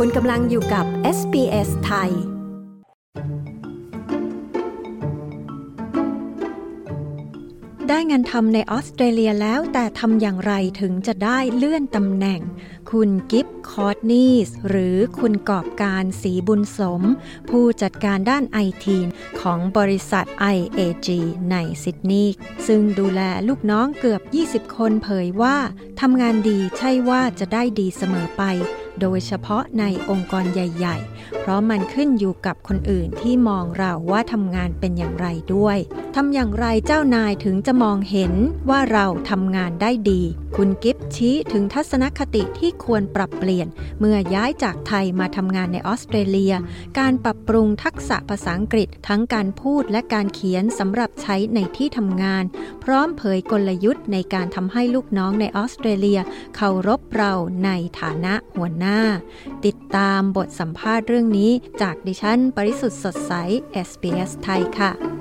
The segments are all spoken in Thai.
คุณกำลังอยู่กับ SBS ไทย ได้งานทำในออสเตรเลียแล้วแต่ทำอย่างไรถึงจะได้เลื่อนตำแหน่ง คุณกิฟคอร์ตนีสหรือคุณกอบการสีบุญสม ผู้จัดการด้านไอทีของบริษัท IAG ในซิดนีย์ซึ่งดูแลลูกน้องเกือบ 20 คนเผยว่าทำงานดีใช่ว่าจะได้ดีเสมอไป โดยเฉพาะในองค์กรใหญ่ ๆ เพราะมันขึ้นอยู่กับคนอื่นที่มองเราว่าทำงานเป็นอย่างไรด้วยทำอย่างไรเจ้านายถึงจะมองเห็นว่าเราทำงานได้ดี คุณกิฟชี้ถึงทัศนคติที่ควรปรับเปลี่ยน เมื่อย้ายจากไทยมาทำงานในออสเตรเลีย การปรับปรุงทักษะภาษาอังกฤษทั้งการพูดและการเขียนสำหรับใช้ในที่ทำงาน พร้อมเผยกลยุทธ์ในการทำให้ลูกน้องในออสเตรเลีย เคารพเราในฐานะหัวหน้าติดตามบทสัมภาษณ์เรื่องนี้จากดิฉัน ปริสุทธ์สดใส SBS ไทยค่ะ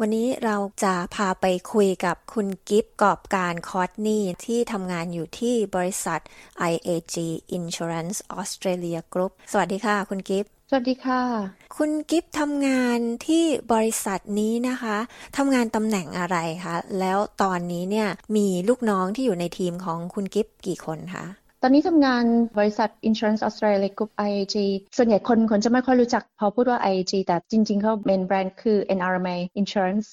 วันนี้เราจะพาไปคุยกับคุณกิฟกอบการคอร์ตนี่ที่ทำงานอยู่ที่บริษัท IAG Insurance Australia Group สวัสดีค่ะ คุณกิฟสวัสดีค่ะ คุณกิฟทำงานที่บริษัทนี้นะคะทำงานตำแหน่งอะไรคะ แล้วตอนนี้เนี่ยมีลูกน้องที่อยู่ในทีมของคุณกิฟกี่คนคะ ตอนนี้ทำงานบริษัท Insurance Australia Group IAG ส่วนใหญ่คนคนจะไม่ค่อยรู้จักพอพูดว่า IAG แต่จริงๆเขา main brand คือ NRMA Insurance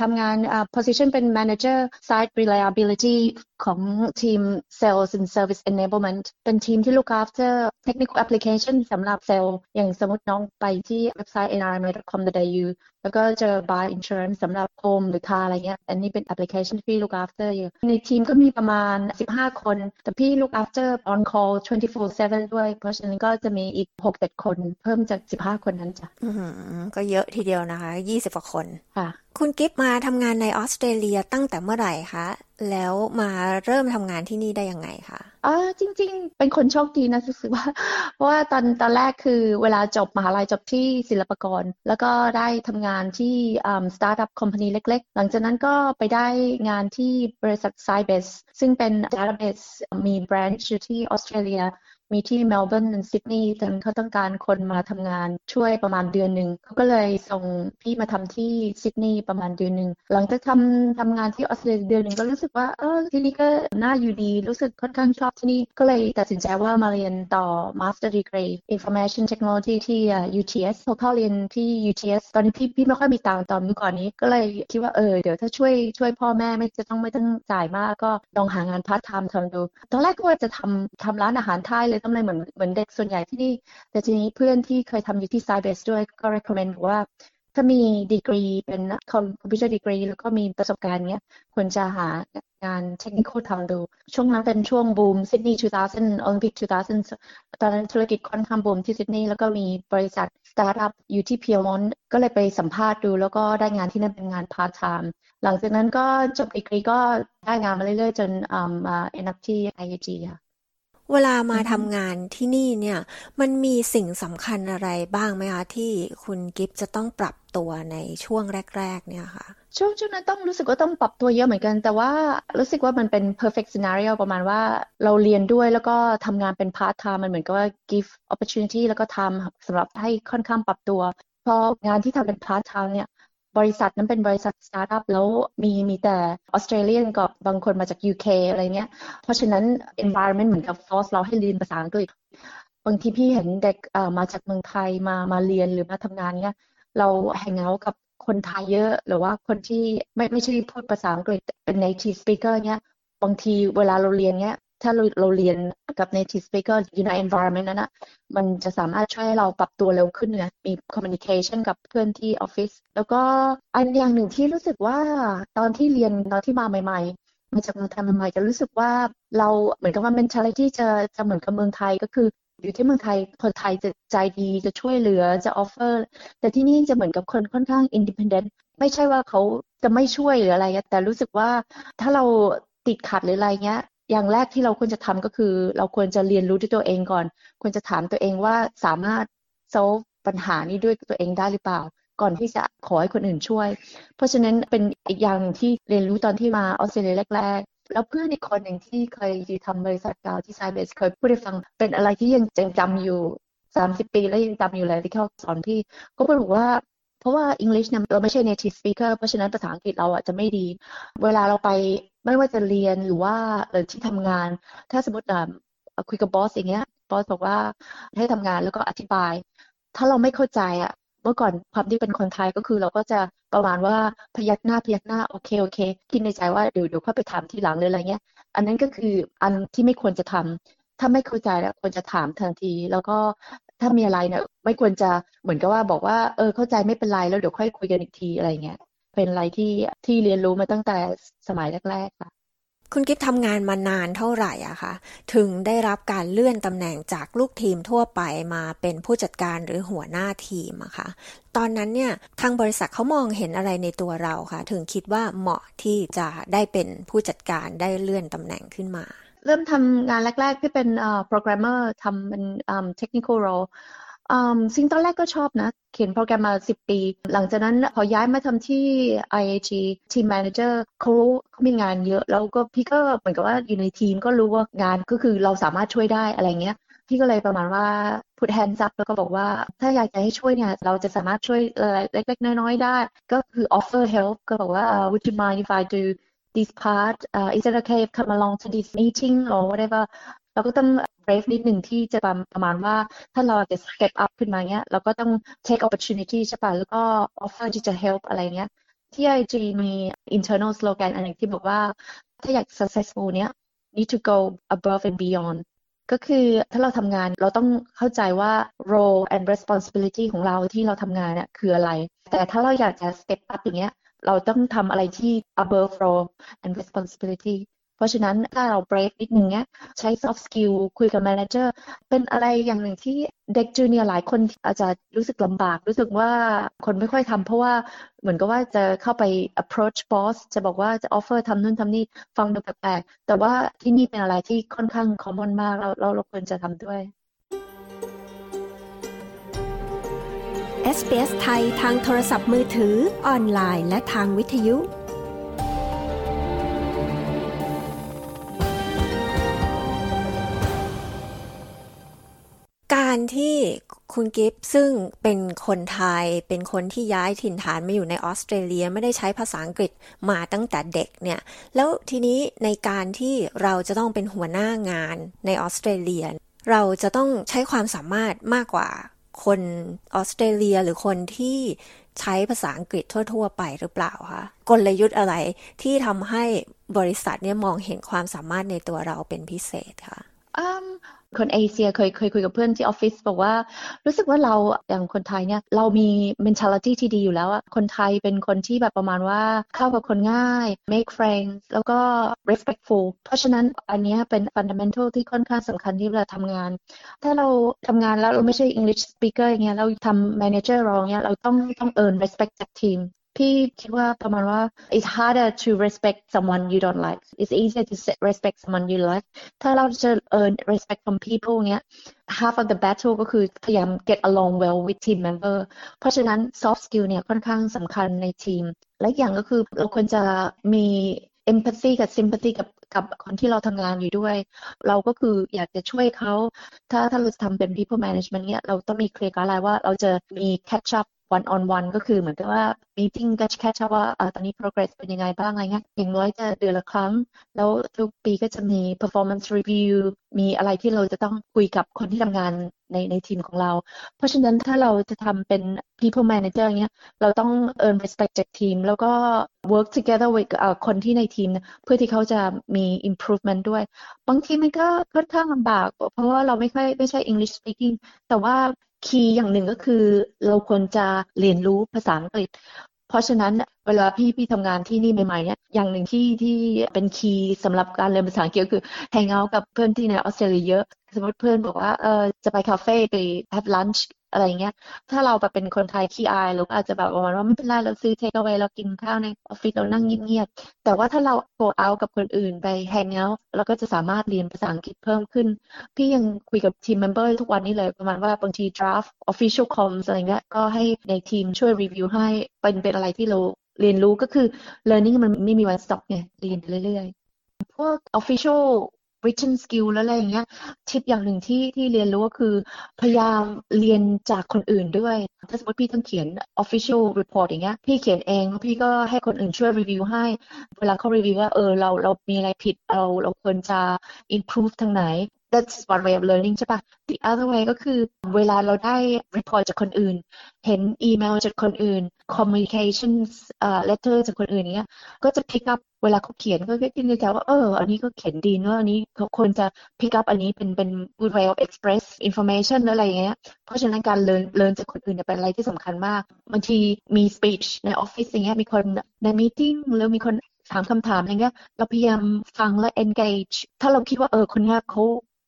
ทำงาน position เป็น manager site reliability ของทีม Sales and Service Enablement เป็นทีมที่ look after technical application สำหรับเซลล์อย่างสมมติน้องไปที่เว็บไซต์ nrma.com.au แล้วก็เจอ buy insurance สำหรับ home หรือ car อะไรเงี้ย อันนี้เป็น application ที่พี่ look after อยู่ ในทีมก็มีประมาณ 15 คน แต่พี่ look after on call 24/7 ด้วย เพราะฉะนั้นก็จะมีอีก 6-7 คน เพิ่มจาก 15 คนนั้นจ้ะอืมก็เยอะทีเดียวนะคะ 20 กว่าคนค่ะ คุณกิฟมาทำงานในออสเตรเลียตั้งแต่เมื่อไหร่คะ แล้วมาเริ่มทำงานที่นี่ได้ยังไงคะอ่าจริง ๆ เป็นคนโชคดีนะรู้สึกว่า เพราะว่าตอนตอนแรกคือเวลาจบมหาลัยจบที่ศิลปากร แล้วก็ได้ทำงานที่ startup company เล็ก ๆ หลังจากนั้นก็ไปได้งานที่บริษัท s y b e s ซึ่งเป็น database มี branch อยู่ที่ออสเตรเลีย มีที่เมลเบิร์นและซิดนีย์แต่เขาต้องการคนมาทำงานช่วยประมาณเดือนหนึ่งเขาก็เลยส่งพี่มาทำที่ซิดนีย์ประมาณเดือนหนึ่งหลังจากทำทำงานที่ออสเตรเลียเดือนหนึ่งก็รู้สึกว่าเออที่นี่ก็น่าอยู่ดี รู้สึกค่อนข้างชอบที่นี่ ก็เลยตัดสินใจว่ามาเรียนต่อ Master Degree Information Technology ที่ UTS พอเข้าเรียนที่ UTS ตอนนี้พี่พี่ไม่ค่อยมีตังค์ตอนเมื่อก่อนนี้ก็เลยคิดว่าเออเดี๋ยวถ้าช่วยช่วยพ่อแม่ไม่จะต้องไม่ต้องจ่ายมากก็ลองหางานพาร์ทไทม์ทำดูตอนแรกก็ว่าจะทำทำร้านอาหารไทยเลยทำอะไรเหมือนเหมือนเด็กส่วนใหญ่ที่นี่ แต่ทีนี้เพื่อนที่เคยทำอยู่ที่ s y b e s ด้วยก็ recommend ว่าถ้ามีดีกรีเป็น computer degree แล้วก็มีประสบการณ์เนี้ยควรจะหางานเทคนิคทำดู ช่วงนั้นเป็นช่วงบูมซิดนีย์2000 Olympic 2000 ตอนนั้นธุรกิจค่อนข้างบูมที่ซิดนีย์แล้วก็มีบริษัทสตาร์ทอัพอยู่ที่ Pyrmont ก็เลยไปสัมภาษณ์ดู แล้วก็ได้งานที่นั่นเป็นงานพาร์ทไทม์หลังจากนั้นก็จบดีกรีก็ได้งานมาเรื่อยๆ จนมา end up ที่ IAG ค่ะ เวลามาทำงานที่นี่เนี่ย มันมีสิ่งสำคัญอะไรบ้างไหมคะที่คุณกิฟจะต้องปรับตัวในช่วงแรก ๆ เนี่ยค่ะ ช่วงช่วงนั้นต้องรู้สึกว่าต้องปรับตัวเยอะเหมือนกัน แต่ว่ารู้สึกว่ามันเป็น perfect scenario ประมาณว่าเราเรียนด้วยแล้วก็ทำงานเป็น part time มันเหมือนกับว่า give opportunity แล้วก็ทำสำหรับให้ค่อนข้างปรับตัวเพราะงานที่ทำเป็น part time เนี่ย บริษัทนั้นเป็นบริษัทสตาร์ทอัพแล้วมีมีแต่ออสเตรเลียนกับบางคนมาจาก UK อะไรเงี้ย เพราะฉะนั้น environment เหมือนกับ force เราให้เรียนภาษาอังกฤษ บางทีพี่เห็นเด็กมาจากเมืองไทยมามาเรียนหรือมาทำงานเนี้ยเราแฮงเอาท์กับคนไทยเยอะ หรือว่าคนที่ไม่ไม่ใช่พูดภาษาอังกฤษเป็น native speaker เนี้ยบางทีเวลาเราเรียนเนี้ย ถ้าเราเราเรียนกับ native speaker อยู่ใน environment นั้นนะมันจะสามารถช่วยให้เราปรับตัวเร็วขึ้นนะมี communication กับเพื่อนที่ออฟฟิศแล้วก็อันอย่างหนึ่งที่รู้สึกว่าตอนที่เรียนตอนที่มาใหม่ๆมาจากเมืองไทยใหม่ๆจะรู้สึกว่าเราเหมือนกับว่า mentality จะจะเหมือนกับเมืองไทยก็คืออยู่ที่เมืองไทยคนไทยจะใจดีจะช่วยเหลือจะ offer แต่ที่นี่จะเหมือนกับคนค่อนข้าง independent ไม่ใช่ว่าเขาจะไม่ช่วยหรืออะไร แต่รู้สึกว่าถ้าเราติดขัดหรืออะไรเงี้ย อย่างแรกที่เราควรจะทำก็คือ เราควรจะเรียนรู้ด้วยตัวเองก่อน ควรจะถามตัวเองว่าสามารถ solve ปัญหานี้ด้วยตัวเองได้หรือเปล่า ก่อนที่จะขอให้คนอื่นช่วย เพราะฉะนั้นเป็นอีกอย่างที่เรียนรู้ตอนที่มาออสเตรเลียแรกๆ แล้วเพื่อนอีกคนหนึ่งที่เคยอยู่ทำบริษัทเก่าที่ไซเบสเคยพูดให้ฟังเป็นอะไรที่ยังจำอยู่สามสิบปีแล้วยังจำอยู่เลยที่เขาสอนพี่ ก็บอกว่าเพราะว่า English เนี่ยเราไม่ใช่ native speaker เพราะฉะนั้นภาษาอังกฤษเราอะจะไม่ดี เวลาเราไป ไม่ว่าจะเรียนหรือว่าเออที่ทำงาน ถ้าสมมติคุยกับบอสอย่างเงี้ยบอสบอกว่าให้ทำงานแล้วก็อธิบาย ถ้าเราไม่เข้าใจอะเมื่อก่อนความที่เป็นคนไทยก็คือเราก็จะประมาณว่าพยักหน้าพยักหน้าโอเคโอเค คิดในใจว่าเดี๋ยวเดี๋ยวค่อยไปถามทีหลังเลยอะไรเงี้ย อันนั้นก็คืออันที่ไม่ควรจะทำถ้าไม่เข้าใจแล้วควรจะถามทันที แล้วก็ถ้ามีอะไรเนี่ยไม่ควรจะเหมือนกับว่าบอกว่าเออเข้าใจไม่เป็นไรแล้วเดี๋ยวค่อยคุยกันอีกทีอะไรเงี้ย เป็นอะไรที่ที่เรียนรู้มาตั้งแต่สมัยแรกๆค่ะคุณกิฟทำงานมานานเท่าไหร่อะคะถึงได้รับการเลื่อนตำแหน่งจากลูกทีมทั่วไปมาเป็นผู้จัดการหรือหัวหน้าทีมอะคะตอนนั้นเนี่ยทางบริษัทเขามองเห็นอะไรในตัวเราคะถึงคิดว่าเหมาะที่จะได้เป็นผู้จัดการได้เลื่อนตำแหน่งขึ้นมา เริ่มทำงานแรก ๆ ที่เป็นโปรแกรมเมอร์ทำเป็นเทคนิคอลโร สิ่งตอนแรกก็ชอบนะ เขียนโปรแกรมมาสิบปี หลังจากนั้นพอย้ายมาทำที่ IAG Team Manager เขาเขามีงานเยอะ แล้วก็พี่ก็เหมือนกับว่าอยู่ในทีมก็รู้ว่างานก็คือเราสามารถช่วยได้อะไรเงี้ยพี่ก็เลยประมาณว่า put hands up แล้วก็บอกว่าถ้าอยากจะให้ช่วยเนี่ยเราจะสามารถช่วยอะไรเล็ก ๆ น้อย ๆ ได้ ก็คือ offer help ก็บอกว่า would you mind if I do this part uh, is it okay if come along to this meeting or whatever เราก็ต้องเ r a v e นิดหนึ่งที่จะประมาณว่าถ้าเราจะ step up ขึ้นมาเนี้ยเราก็ต้อง take opportunity ใช่ป่ะแล้วก็ offer ที่จะ help อะไรเงี้ยที่ IG มี internal slogan อันหนึ่งที่บอกว่าถ้าอยาก successful เนี้ย need to go above and beyond ก็คือถ้าเราทำงานเราต้องเข้าใจว่า role and responsibility ของเราที่เราทำงานเนี่ยคืออะไร แต่ถ้าเราอยากจะ step up อย่างเงี้ย เราต้องทำอะไรที่ above role and responsibility เพราะฉะนั้นถ้าเราเบรกนิดนึงเนี้ยใช้ soft skill คุยกับ manager เป็นอะไรอย่างหนึ่งที่เด็กจูเนียหลายคนอาจจะรู้สึกลำบาก รู้สึกว่าคนไม่ค่อยทำเพราะว่าเหมือนกับว่าจะเข้าไป approach boss จะบอกว่าจะ offer ทำนู่นทำนี่ฟังดูแปลกๆแต่ว่าที่นี่เป็นอะไรที่ค่อนข้าง common มากเราเราควรจะทำด้วย SBS ไทยทางโทรศัพท์มือถือ ออนไลน์ และทางวิทยุ การที่คุณกิฟซึ่งเป็นคนไทยเป็นคนที่ย้ายถิ่นฐานมาอยู่ในออสเตรเลียไม่ได้ใช้ภาษาอังกฤษมาตั้งแต่เด็กเนี่ย แล้วทีนี้ในการที่เราจะต้องเป็นหัวหน้างานในออสเตรเลีย เราจะต้องใช้ความสามารถมากกว่า คนออสเตรเลียหรือคนที่ใช้ภาษาอังกฤษทั่ว ๆ ไปหรือเปล่าคะกลยุทธ์อะไรที่ทำให้บริษัทเนี่ยมองเห็นความสามารถในตัวเราเป็นพิเศษคะ คนเอเชียเคยเคยคุยกับเพื่อนที่ออฟฟิศบอกว่า รู้สึกว่าเราอย่างคนไทยเนี่ยเรามี mentality ที่ดีอยู่แล้วอะคนไทยเป็นคนที่แบบประมาณว่าเข้ากับคนง่าย make friends แล้วก็ respectful เพราะฉะนั้นอันนี้เป็น fundamental ที่ค่อนข้างสำคัญที่เวลาทำงาน ถ้าเราทำงานแล้วเราไม่ใช่ English speaker อย่างเงี้ยเราทำ manager รองเงี้ยเราต้องต้อง earn respect จากทีม พี่คิดว่าประมาณว่า it's harder to respect someone you don't like it's easier to respect someone you like ถ้าเราจะ earn respect from people เงี้ย half of the battle ก็คือพยายาม get along well with team member เพราะฉะนั้น soft skill เนี่ยค่อนข้างสำคัญในทีม และอย่างก็คือเราควรจะมี empathy กับ sympathy กับกับคนที่เราทำงานอยู่ด้วย เราก็คืออยากจะช่วยเขา ถ้าถ้าเราจะทำเป็น people management เนี่ยเราต้องมีเคลียร์การว่าเราจะมี catch up one on one ก็คือเหมือนกับว่า meeting ก็แค่เฉพาะตอนนี้ progress เป็นยังไงบ้างอะไรเงี้ยอย่างน้อยจะเดือนละครั้ง แล้วทุกปีก็จะมี performance review มีอะไรที่เราจะต้องคุยกับคนที่ทำงานในในทีมของเรา เพราะฉะนั้นถ้าเราจะทำเป็น people manager เงี้ยเราต้อง earn respect จากทีม แล้วก็ work together with คนที่ในทีม เพื่อที่เขาจะมี improvement ด้วย บางทีมันก็ค่อนข้างลำบาก เพราะว่าเราไม่ค่อยไม่ใช่ English speaking แต่ว่า คีย์อย่างหนึ่งก็คือเราควรจะเรียนรู้ภาษาอังกฤษ เพราะฉะนั้น เวลาพี่พี่ทำงานที่นี่ใหม่ๆเนี่ยอย่างหนึ่งที่ที่เป็นคีย์สำหรับการเรียนภาษาอังกฤษคือแฮงเอาท์กับเพื่อนที่ในออสเตรเลียเยอะ สมมติเพื่อนบอกว่าเออจะไปคาเฟ่ไป have lunch อะไรเงี้ย ถ้าเราแบบเป็นคนไทยขี้อายหรืออาจจะแบบประมาณว่าไม่เป็นไรเราซื้อเทคเอาไว้เรากินข้าวในออฟฟิศเรานั่งเงียบๆแต่ว่าถ้าเรา go out กับคนอื่นไป hang out เราก็จะสามารถเรียนภาษาอังกฤษเพิ่มขึ้น พี่ยังคุยกับทีม member ทุกวันนี้เลยประมาณว่าบางที draft official comms อะไรเงี้ยก็ให้ในทีมช่วยรีวิวให้เป็นเป็นอะไรที่เราเรียนรู้ก็คือ learning มันไม่มีวัน stop ไงเรียนเรื่อยๆ พวก official written skill แล้วอะไรอย่างเงี้ยทิปอย่างหนึ่งที่ที่เรียนรู้ก็คือ พยายามเรียนจากคนอื่นด้วย ถ้าสมมติพี่ต้องเขียน official report อย่างเงี้ยพี่เขียนเองพี่ก็ให้คนอื่นช่วยรีวิวให้ เวลาเขารีวิวว่าเออเราเรามีอะไรผิดเราเราควรจะ improve ทางไหน that's one way of learning ใช่ปะ the other way ก็คือเวลาเราได้ report จากคนอื่น เห็นอีเมลจากคนอื่น communications เอ่อ letter จากคนอื่นเนี้ย ก็จะ pick up เวลาเขาเขียนก็คิดในใจว่าเออ อันนี้ก็เขียนดีเนอะอันนี้เขาควรจะ pick up อันนี้เป็นเป็น good way of express information อะไรอย่างเงี้ย เพราะฉะนั้นการ learn learn จากคนอื่นเนี่ยเป็นอะไรที่สำคัญมากบางทีมี speech ในออฟฟิศอย่างเงี้ยมีคนใน meeting หรือมีคนถามคำถามอย่างเงี้ย เราพยายามฟังและ engage ถ้าเราคิดว่าเออคนนี้เขา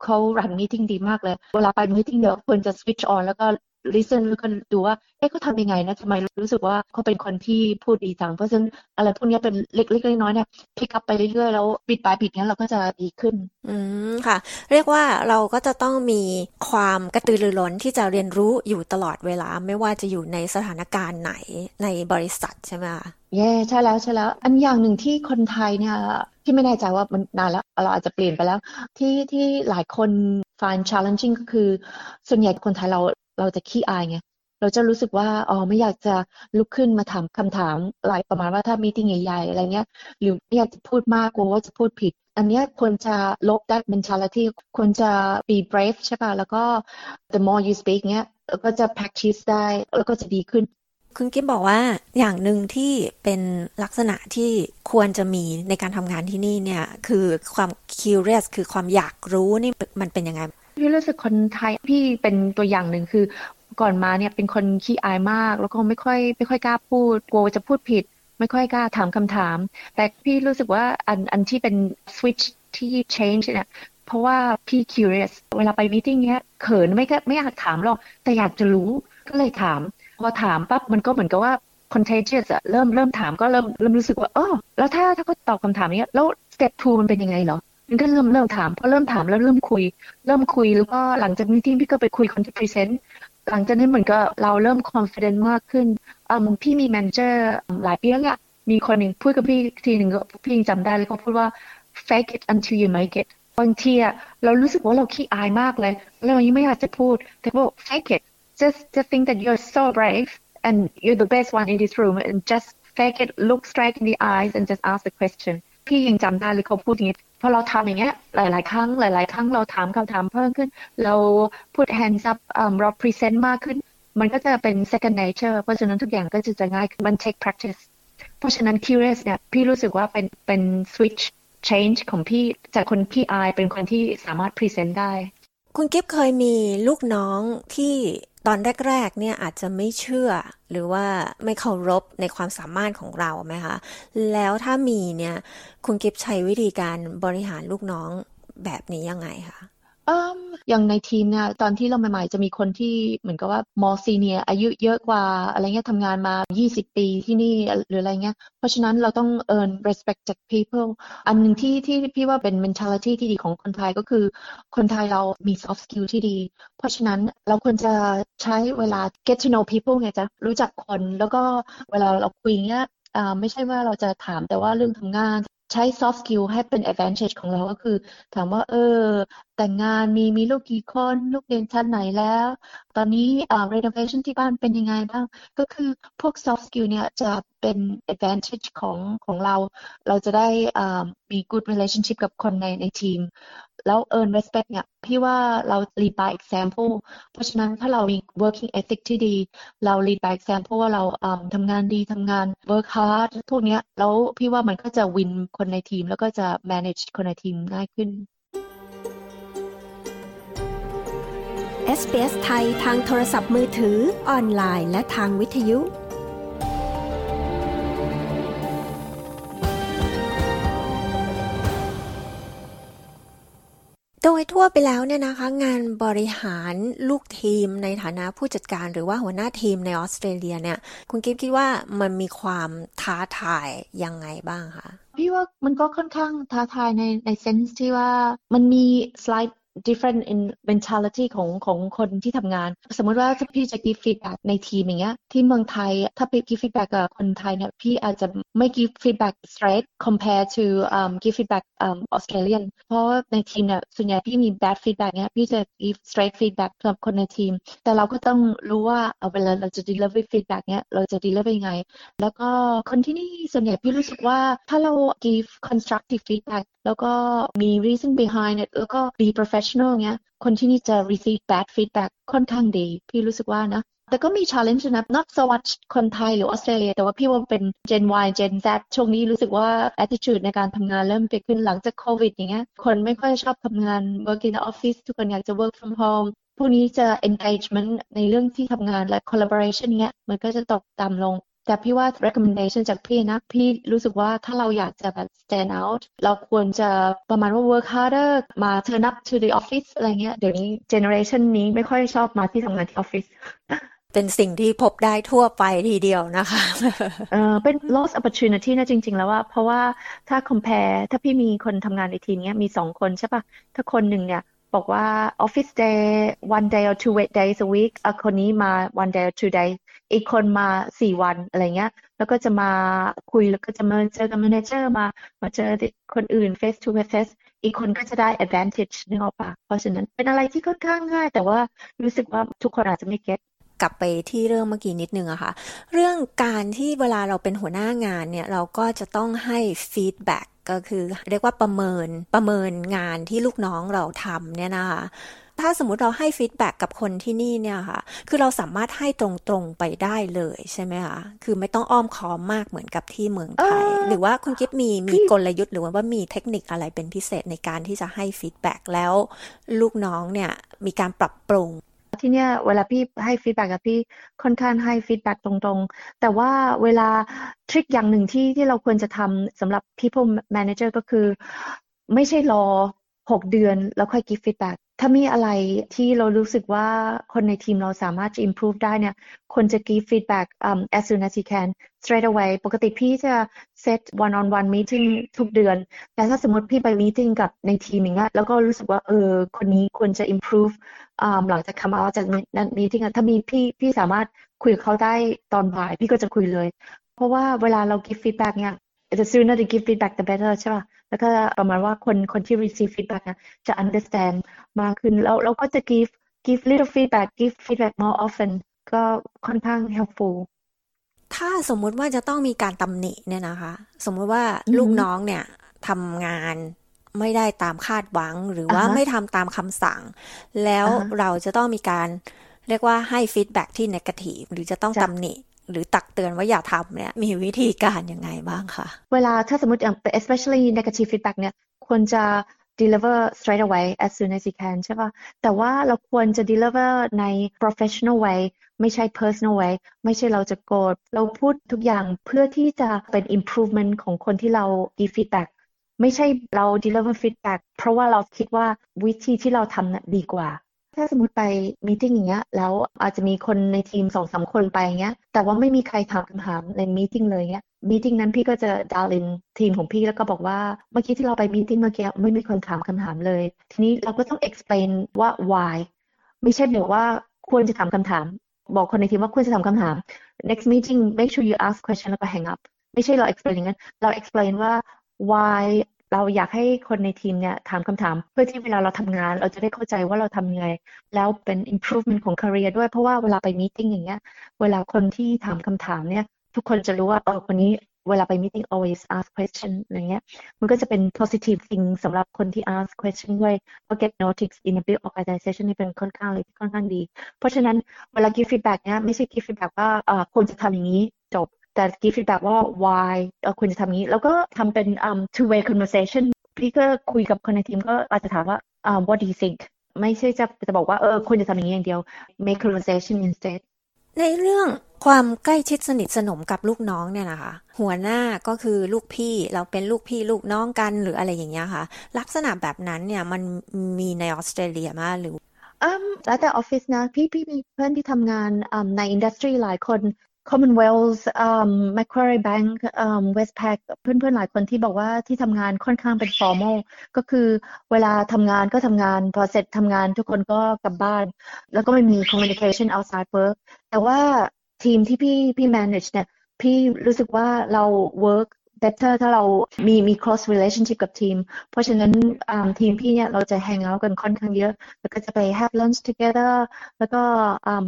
เขา run meeting ดีมากเลย เวลาไป meeting เดี๋ยวควรจะ switch on แล้วก็ listen แล้วก็ดูว่า เอ๊ะเขาทำยังไงนะทำไมรู้สึกว่าเขาเป็นคนที่พูดดีจัง เพราะฉะนั้นอะไรพวกนี้เป็นเล็กๆน้อยๆเนี่ยพิกอัพไปเรื่อยๆ แล้วปิดปลายปิดนี้เราก็จะดีขึ้น อืมค่ะ เรียกว่าเราก็จะต้องมีความกระตือรือร้นที่จะเรียนรู้อยู่ตลอดเวลา ไม่ว่าจะอยู่ในสถานการณ์ไหนในบริษัทใช่ไหมคะเย่ใช่แล้วใช่แล้ว อันอย่างหนึ่งที่คนไทยเนี่ย ที่ไม่แน่ใจว่ามันนานแล้วเราอาจจะเปลี่ยนไปแล้ว ที่ที่หลายคน find challenging ก็คือ ส่วนใหญ่คนไทยเราเราจะขี้อายไงเราจะรู้สึกว่าอ๋อไม่อยากจะลุกขึ้นมาถามคำถามหลายประมาณว่าถ้ามีติ้งใหญ่ๆอะไรเงี้ย หรือไม่อยากจะพูดมากกลัวว่าจะพูดผิด อันนี้ควรจะลบ that mentality ควรจะ be brave ใช่ป่ะแล้วก็ the more you speak เนี้ยก็จะ practice ได้แล้วก็จะดีขึ้น คุณกิ๊บบอกว่าอย่างหนึ่งที่เป็นลักษณะที่ควรจะมีในการทำงานที่นี่เนี่ย คือความ curious คือความอยากรู้นี่มันเป็นยังไง พี่รู้สึกคนไทยพี่เป็นตัวอย่างหนึ่งคือก่อนมาเนี่ยเป็นคนขี้อายมาก แล้วก็ไม่ค่อยไม่ค่อยกล้าพูดกลัวจะพูดผิด ไม่ค่อยกล้าถามคำถาม แต่พี่รู้สึกว่าอันอันที่เป็น switch ที่ change เนี่ยเพราะว่าพี่ curious เวลาไปมิ팅เนี้ยเขินไม่ก็ไม่อยากถามหรอกแต่อยากจะรู้ก็เลยถาม พอถามปั๊บมันก็เหมือนกับว่า contagious อะเริ่มเริ่มถามก็เริ่มเริ่มรู้สึกว่าอ๋อแล้วถ้าถ้าเขาตอบคำถามนี้แล้ว step two มันเป็นยังไงเหรอมันก็เริ่มเริ่มถามพอเริ่มถามแล้วเริ่มคุย เริ่มคุยแล้วก็หลังจากนี้ที่พี่ก็ไปคุยคนที่ present หลังจากนี้เหมือนก็เราเริ่ม confident มากขึ้นอ่าพี่มี manager หลายปีแล้วอะมีคนหนึ่งพูดกับพี่ทีหนึ่งก็พี่ยังจำได้เลยเขาพูดว่า fake it until you make it บางทีอะเรารู้สึกว่าเราขี้อายมากเลยเรายังไม่อยากจะพูด แต่ก็ fake it just just think that you're so brave and you're the best one in this room and just fake it look straight in the eyes and just ask the question พี่ยังจำได้เลยเขาพูดอย่างนี้พอเราทำอย่างเงี้ยหลาย ๆ ครั้งหลาย ๆ ครั้งเราถามคำถามเพิ่มขึ้น เราพูด hands up เรา present มากขึ้น มันก็จะเป็น second nature เพราะฉะนั้นทุกอย่างก็จะจะง่ายมัน take practice เพราะฉะนั้น curious เนี่ยพี่รู้สึกว่าเป็นเป็น switch change ของพี่จากคนพี่อายเป็นคนที่สามารถ present ได้ คุณกิฟเคยมีลูกน้องที่ ตอนแรกๆเนี่ยอาจจะไม่เชื่อหรือว่าไม่เคารพในความสามารถของเราไหมคะ แล้วถ้ามีเนี่ยคุณกิฟใช้วิธีการบริหารลูกน้องแบบนี้ยังไงคะ อย่างในทีมเนี่ยตอนที่เราใหม่ๆ จะมีคนที่เหมือนกับว่ามอซีเนียอายุเยอะกว่าอะไรเงี้ยทำงานมา 20 ปีที่นี่หรืออะไรเงี้ยเพราะฉะนั้นเราต้อง earn respect จาก people อันหนึ่งที่ที่พี่ว่าเป็น mentality ที่ดีของคนไทยก็คือคนไทยเรามี soft skill ที่ดี เพราะฉะนั้นเราควรจะใช้เวลา get to know people ไงจ๊ะรู้จักคนแล้วก็เวลาเราคุยเงี้ยไม่ใช่ว่าเราจะถามแต่ว่าเรื่องทำงาน ใช้ soft skill ให้เป็น advantage ของเราก็คือ ถามว่า เออ แต่งงานมีมีลูกกี่คน ลูกเรียนชั้นไหนแล้ว ตอนนี้อ่า renovation ที่บ้านเป็นยังไงบ้าง ก็คือพวก soft skill เนี่ยจะเป็น advantage ของของเรา เราจะได้อ่ามี good relationship กับคนในในทีม แล้ว earn respect เนี่ย พี่ว่าเรา lead by example เพราะฉะนั้นถ้าเรามี working ethic ที่ดี เรา lead by example ว่าเราทำงานดีทำงาน work hard พวกเนี้ย แล้วพี่ว่ามันก็จะ win คนในทีม แล้วก็จะ manage คนในทีมง่ายขึ้น SBS ไทยทางโทรศัพท์มือถือออนไลน์ และทางวิทยุ โดยทั่วไปแล้วเนี่ยนะคะ งานบริหารลูกทีมในฐานะผู้จัดการหรือว่าหัวหน้าทีมในออสเตรเลียเนี่ย คุณกิฟคิดว่ามันมีความท้าทายยังไงบ้างคะพี่ว่ามันก็ค่อนข้างท้าทายในในเซนส์ที่ว่ามันมี slide different in mentality ของของคนที่ทำงาน สมมติว่าถ้าพี่จะ give feedback ในทีมอย่างเงี้ยที่เมืองไทยถ้าพี่ give feedback กับคนไทยเนี่ยพี่อาจจะไม่ give feedback straight compare to um, give feedback um, Australian เพราะในทีมเนี่ยส่วนใหญ่พี่มี bad feedback เนี่ยพี่จะ give straight feedback สำหรับคนในทีม แต่เราก็ต้องรู้ว่าเอาเวลาเราจะ deliver feedback เนี่ยเราจะ deliver ยังไง แล้วก็คนที่นี่ส่วนใหญ่พี่รู้สึกว่าถ้าเรา give constructive feedback แล้วก็มี reason behind it แล้วก็ be professional เงี้ย คนที่นี่จะ receive bad feedback ค่อนข้างดี พี่รู้สึกว่านะ แต่ก็มี challenge นะ not so much คนไทยหรือออสเตรเลีย แต่ว่าพี่ว่าเป็น Gen Y Gen Z ช่วงนี้รู้สึกว่า attitude ในการทำงานเริ่มเปลี่ยนขึ้นหลังจากโควิดอย่างเงี้ย คนไม่ค่อยชอบทำงาน work in the office ทุกคนอยากจะ work from home พวกนี้จะ engagement ในเรื่องที่ทำงานและ collaboration เงี้ย มันก็จะตกต่ำลง แต่พี่ว่า recommendation จากพี่นะ พี่รู้สึกว่าถ้าเราอยากจะแบบ stand out เราควรจะประมาณว่า work harder มา turn up to the office อะไรเงี้ย เดี๋ยวนี้ generation นี้ไม่ค่อยชอบมาที่ทำงานที่ออฟฟิศเป็นสิ่งที่พบได้ทั่วไปทีเดียวนะคะเออเป็น lost opportunity นะจริง ๆ แล้วว่าเพราะว่าถ้า compare ถ้าพี่มีคนทำงานในทีมเนี้ยมีสองคนใช่ปะถ้าคนหนึ่งเนี่ยบอกว่า office day one day or two days a week อคนนี้มา one day or two days อีกคนมาสี่วันอะไรเงี้ย แล้วก็จะมาคุยแล้วก็จะมาเจอกับแมเนเจอร์มามาเจอคนอื่น face to face อีกคนก็จะได้ advantage นึกออกปะเพราะฉะนั้นเป็นอะไรที่ค่อนข้างง่าย แต่ว่ารู้สึกว่าทุกคนอาจจะไม่ get กลับไปที่เรื่องเมื่อกี้นิดนึงอะค่ะ เรื่องการที่เวลาเราเป็นหัวหน้างานเนี่ย เราก็จะต้องให้ feedback ก็คือเรียกว่าประเมินประเมินงานที่ลูกน้องเราทำเนี่ยนะคะ ถ้าสมมุติเราให้ feedback กับคนที่นี่เนี่ยค่ะ คือเราสามารถให้ตรงๆไปได้เลยใช่ไหมคะ คือไม่ต้องอ้อมค้อมมากเหมือนกับที่เมืองไทย หรือว่าคุณกิ๊บมีมีกลยุทธ์หรือว่ามีเทคนิคอะไรเป็นพิเศษในการที่จะให้ feedback แล้วลูกน้องเนี่ยมีการปรับปรุงที่เนี่ยเวลาพี่ให้ feedback กับพี่ค่อนข้างให้ feedback ตรงๆ แต่ว่าเวลา trick อย่างหนึ่งที่ที่เราควรจะทำสำหรับ people manager ก็คือ ไม่ใช่รอหกเดือนแล้วค่อย give feedback ถ้ามีอะไรที่เรารู้สึกว่าคนในทีมเราสามารถจะ improve ได้เนี่ยคนจะ give feedback um, as soon as you can straight away ปกติพี่จะ set one on one meeting ทุกเดือน แต่ถ้าสมมติพี่ไป meeting กับในทีมอย่างเงี้ยแล้วก็รู้สึกว่าเออคนนี้ควรจะ improve หลังจาก come out จาก meeting ถ้ามีพี่พี่สามารถคุยกับเขาได้ตอนบ่าย พี่ก็จะคุยเลย เพราะว่าเวลาเรา give feedback เนี่ย the sooner they give feedback the better ใช่ป่ะ แล้วก็ประมาณว่าคนคนที่ receive feedback นะจะ understand มากขึ้นแล้วเราก็จะ give give little feedback give feedback more often ก็ค่อนข้าง helpful ถ้าสมมุติว่าจะต้องมีการตำหนิเนี่ยนะคะ สมมุติว่าลูกน้องเนี่ยทำงานไม่ได้ตามคาดหวังหรือว่าไม่ทำตามคำสั่ง แล้วเราจะต้องมีการเรียกว่าให้ฟีดแบ็ที่นกาทีฟหรือจะต้องตำหนิ หรือตักเตือนว่าอย่าทำเนี่ยมีวิธีการยังไงบ้างคะเวลาถ้าสมมติอย่าง especially negative feedback เนี่ยควรจะ deliver straight away as soon as you can ใช่ปะแต่ว่าเราควรจะ deliver ใน professional way ไม่ใช่ personal way ไม่ใช่เราจะโกรธ เราพูดทุกอย่างเพื่อที่จะเป็น improvement ของคนที่เรา give feedback ไม่ใช่เรา deliver feedback เพราะว่าเราคิดว่าวิธีที่เราทำน่ะดีกว่า ถ้าสมมติไป meeting อย่างเงี้ยแล้วอาจจะมีคนในทีมสองสามคนไปอย่างเงี้ย แต่ว่าไม่มีใครถามคำถามใน meeting เลยเงี้ย meeting นั้นพี่ก็จะดาวลินทีมของพี่แล้วก็บอกว่าเมื่อกี้ที่เราไป meeting เมื่อกี้ไม่มีคนถามคำถามเลย ทีนี้เราก็ต้อง explain ว่า why ไม่ใช่บอกว่าควรจะถามคำถาม บอกคนในทีมว่าควรจะถามคำถาม next meeting make sure you ask question แล้วก็ hang up ไม่ใช่เรา explain อย่างนั้นเรา explain ว่า why เราอยากให้คนในทีมเนี่ยถามคำถาม เพื่อที่เวลาเราทำงาน เราจะได้เข้าใจว่าเราทำยังไง แล้วเป็น improvement ของ career ด้วยเพราะว่าเวลาไป meeting อย่างเงี้ยเวลาคนที่ถามคำถามเนี่ย ทุกคนจะรู้ว่าเออคนนี้เวลาไป meeting always ask question อะไรเงี้ย มันก็จะเป็น positive thing สำหรับคนที่ ask question ด้วยเพราะ get notice in a big organization นี่เป็นค่อนข้างเลยที่ค่อนข้างดี เพราะฉะนั้นเวลา give feedback เนี่ยไม่ใช่ give feedback ว่าเออควรจะทำอย่างนี้จบ แต่ give feedback ว่า why เออควรจะทำนี้ แล้วก็ทำเป็น um two way conversation พี่ก็คุยกับคนในทีมก็อาจจะถามว่า uh, what do you think ไม่ใช่จะจะบอกว่าเออคุณจะทำอย่างนี้อย่างเดียว make conversation instead ในเรื่องความใกล้ชิดสนิทสนมกับลูกน้องเนี่ยนะคะ หัวหน้าก็คือลูกพี่เราเป็นลูกพี่ลูกน้องกันหรืออะไรอย่างเงี้ยค่ะ ลักษณะแบบนั้นเนี่ยมันมีในออสเตรเลียมาหรืออืมแล้วแต่ออฟฟิศนะ พี่พี่มีเพื่อนที่ทำงานในอินดัสทรีหลายคน Commonwealth um, Macquarie Bank um, Westpac เพื่อนๆ หลายคนที่บอกว่าที่ทำงานค่อนข้างเป็น formal ก็คือเวลาทำงานก็ทำงาน พอเสร็จทำงานทุกคนก็กลับบ้าน แล้วก็ไม่มี communication outside work แต่ว่าทีมที่พี่พี่ manage เนี่ยพี่รู้สึกว่าเรา work better ถ้าเรามีมี cross relationship กับทีม เพราะฉะนั้นทีมพี่เนี่ยเราจะ hang out กันค่อนข้างเยอะ แล้วก็จะไป have lunch together แล้วก็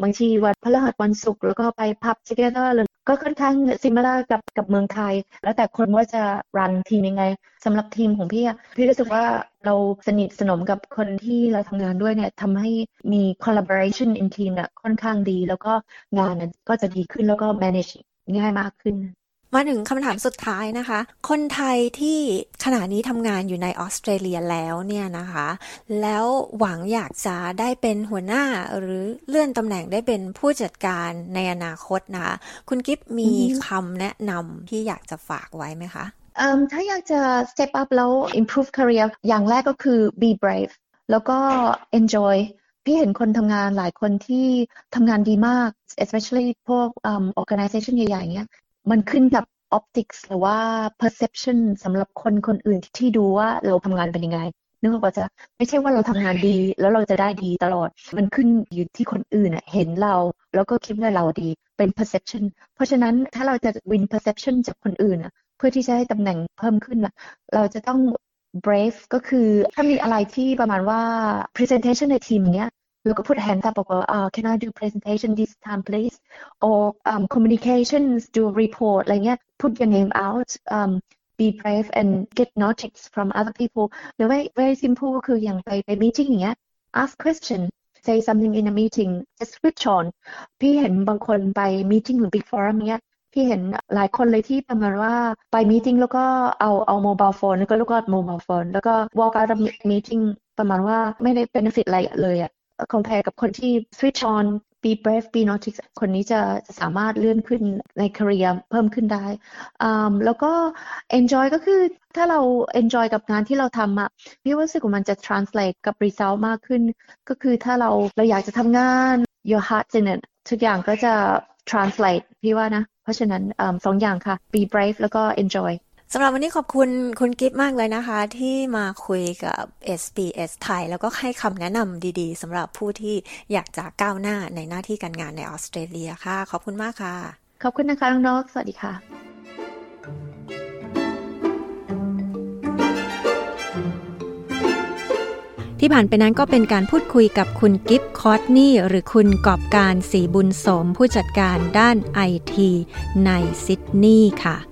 บางทีวันพฤหัสวันศุกร์แล้วก็ไปพับ together เลยก็ค่อนข้าง similar กับกับเมืองไทย แล้วแต่คนว่าจะ run ทีมยังไงสำหรับทีมของพี่อะพี่รู้สึกว่าเราสนิทสนมกับคนที่เราทำงานด้วยเนี่ยทำให้มี collaboration in team เนี่ยค่อนข้างดี แล้วก็งานก็จะดีขึ้นแล้วก็ manage ง่ายมากขึ้น มาถึงคำถามสุดท้ายนะคะ คนไทยที่ขณะนี้ทำงานอยู่ในออสเตรเลียแล้วเนี่ยนะคะ แล้วหวังอยากจะได้เป็นหัวหน้าหรือเลื่อนตำแหน่งได้เป็นผู้จัดการในอนาคตนะคะคุณกิฟมีคำแนะนำที่อยากจะฝากไว้ไหมคะถ้าอยากจะ step up แล้ว improve career อย่างแรกก็คือ be brave แล้วก็ enjoy พี่เห็นคนทำงานหลายคนที่ทำงานดีมาก especially พวก um, organization ใหญ่ๆเนี้ย มันขึ้นกับ optics หรือว่า perception สำหรับคนคนอื่นที่ดูว่าเราทำงานเป็นยังไงนึกออกว่าจะไม่ใช่ว่าเราทำงานดีแล้วเราจะได้ดีตลอด มันขึ้นอยู่ที่คนอื่นเห็นเรา แล้วก็คิดว่าเราดีเป็น perception เพราะฉะนั้นถ้าเราจะ win perception จากคนอื่นเพื่อที่จะให้ตำแหน่งเพิ่มขึ้นเราจะต้อง brave ก็คือถ้ามีอะไรที่ประมาณว่า presentation ในทีมเนี้ย แล้วก็ put hands up บอกว่า uh, can I do presentation this time please or um, communications do report อะไรเงี้ย put your name out um, be brave and get notice from other people หรือว่า very simple ก็คืออย่างไปไป meeting อย่างเงี้ย ask question say something in a meeting just switch on พี่เห็นบางคนไป meeting หรือ big forum เงี้ยพี่เห็นหลายคนเลยที่ประมาณว่าไปมีติ้งแล้วก็เอาเอาโมบายโฟนแล้วก็ลูกก็โมบายโฟนแล้วก็ walk out of meeting ประมาณว่าไม่ได้ benefit อะไรเลยอะ compare กับคนที่ switch on be brave be naughty คนนี้จะสามารถเลื่อนขึ้นใน career เพิ่มขึ้นได้ แล้วก็ enjoy ก็คือถ้าเรา enjoy กับงานที่เราทำอะพี่รู้สึกว่ามันจะ translate กับ result มากขึ้น ก็คือถ้าเราเราอยากจะทำงาน your heart in it ทุกอย่างก็จะ translate พี่ว่านะ เพราะฉะนั้นสองอย่างค่ะ be brave แล้วก็ enjoy สำหรับวันนี้ขอบคุณคุณกิฟมากเลยนะคะ ที่มาคุยกับ SBS ไทย แล้วก็ให้คำแนะนำดีๆสำหรับผู้ที่อยากจะก้าวหน้าในหน้าที่การงานในออสเตรเลียค่ะ ขอบคุณมากค่ะ ขอบคุณนะคะน้องนกสวัสดีค่ะที่ผ่านไปนั้นก็เป็นการพูดคุยกับคุณกิฟคอตนี่ หรือคุณกอบการสีบุญสมผู้จัดการด้านไอทีในซิดนีย์ค่ะ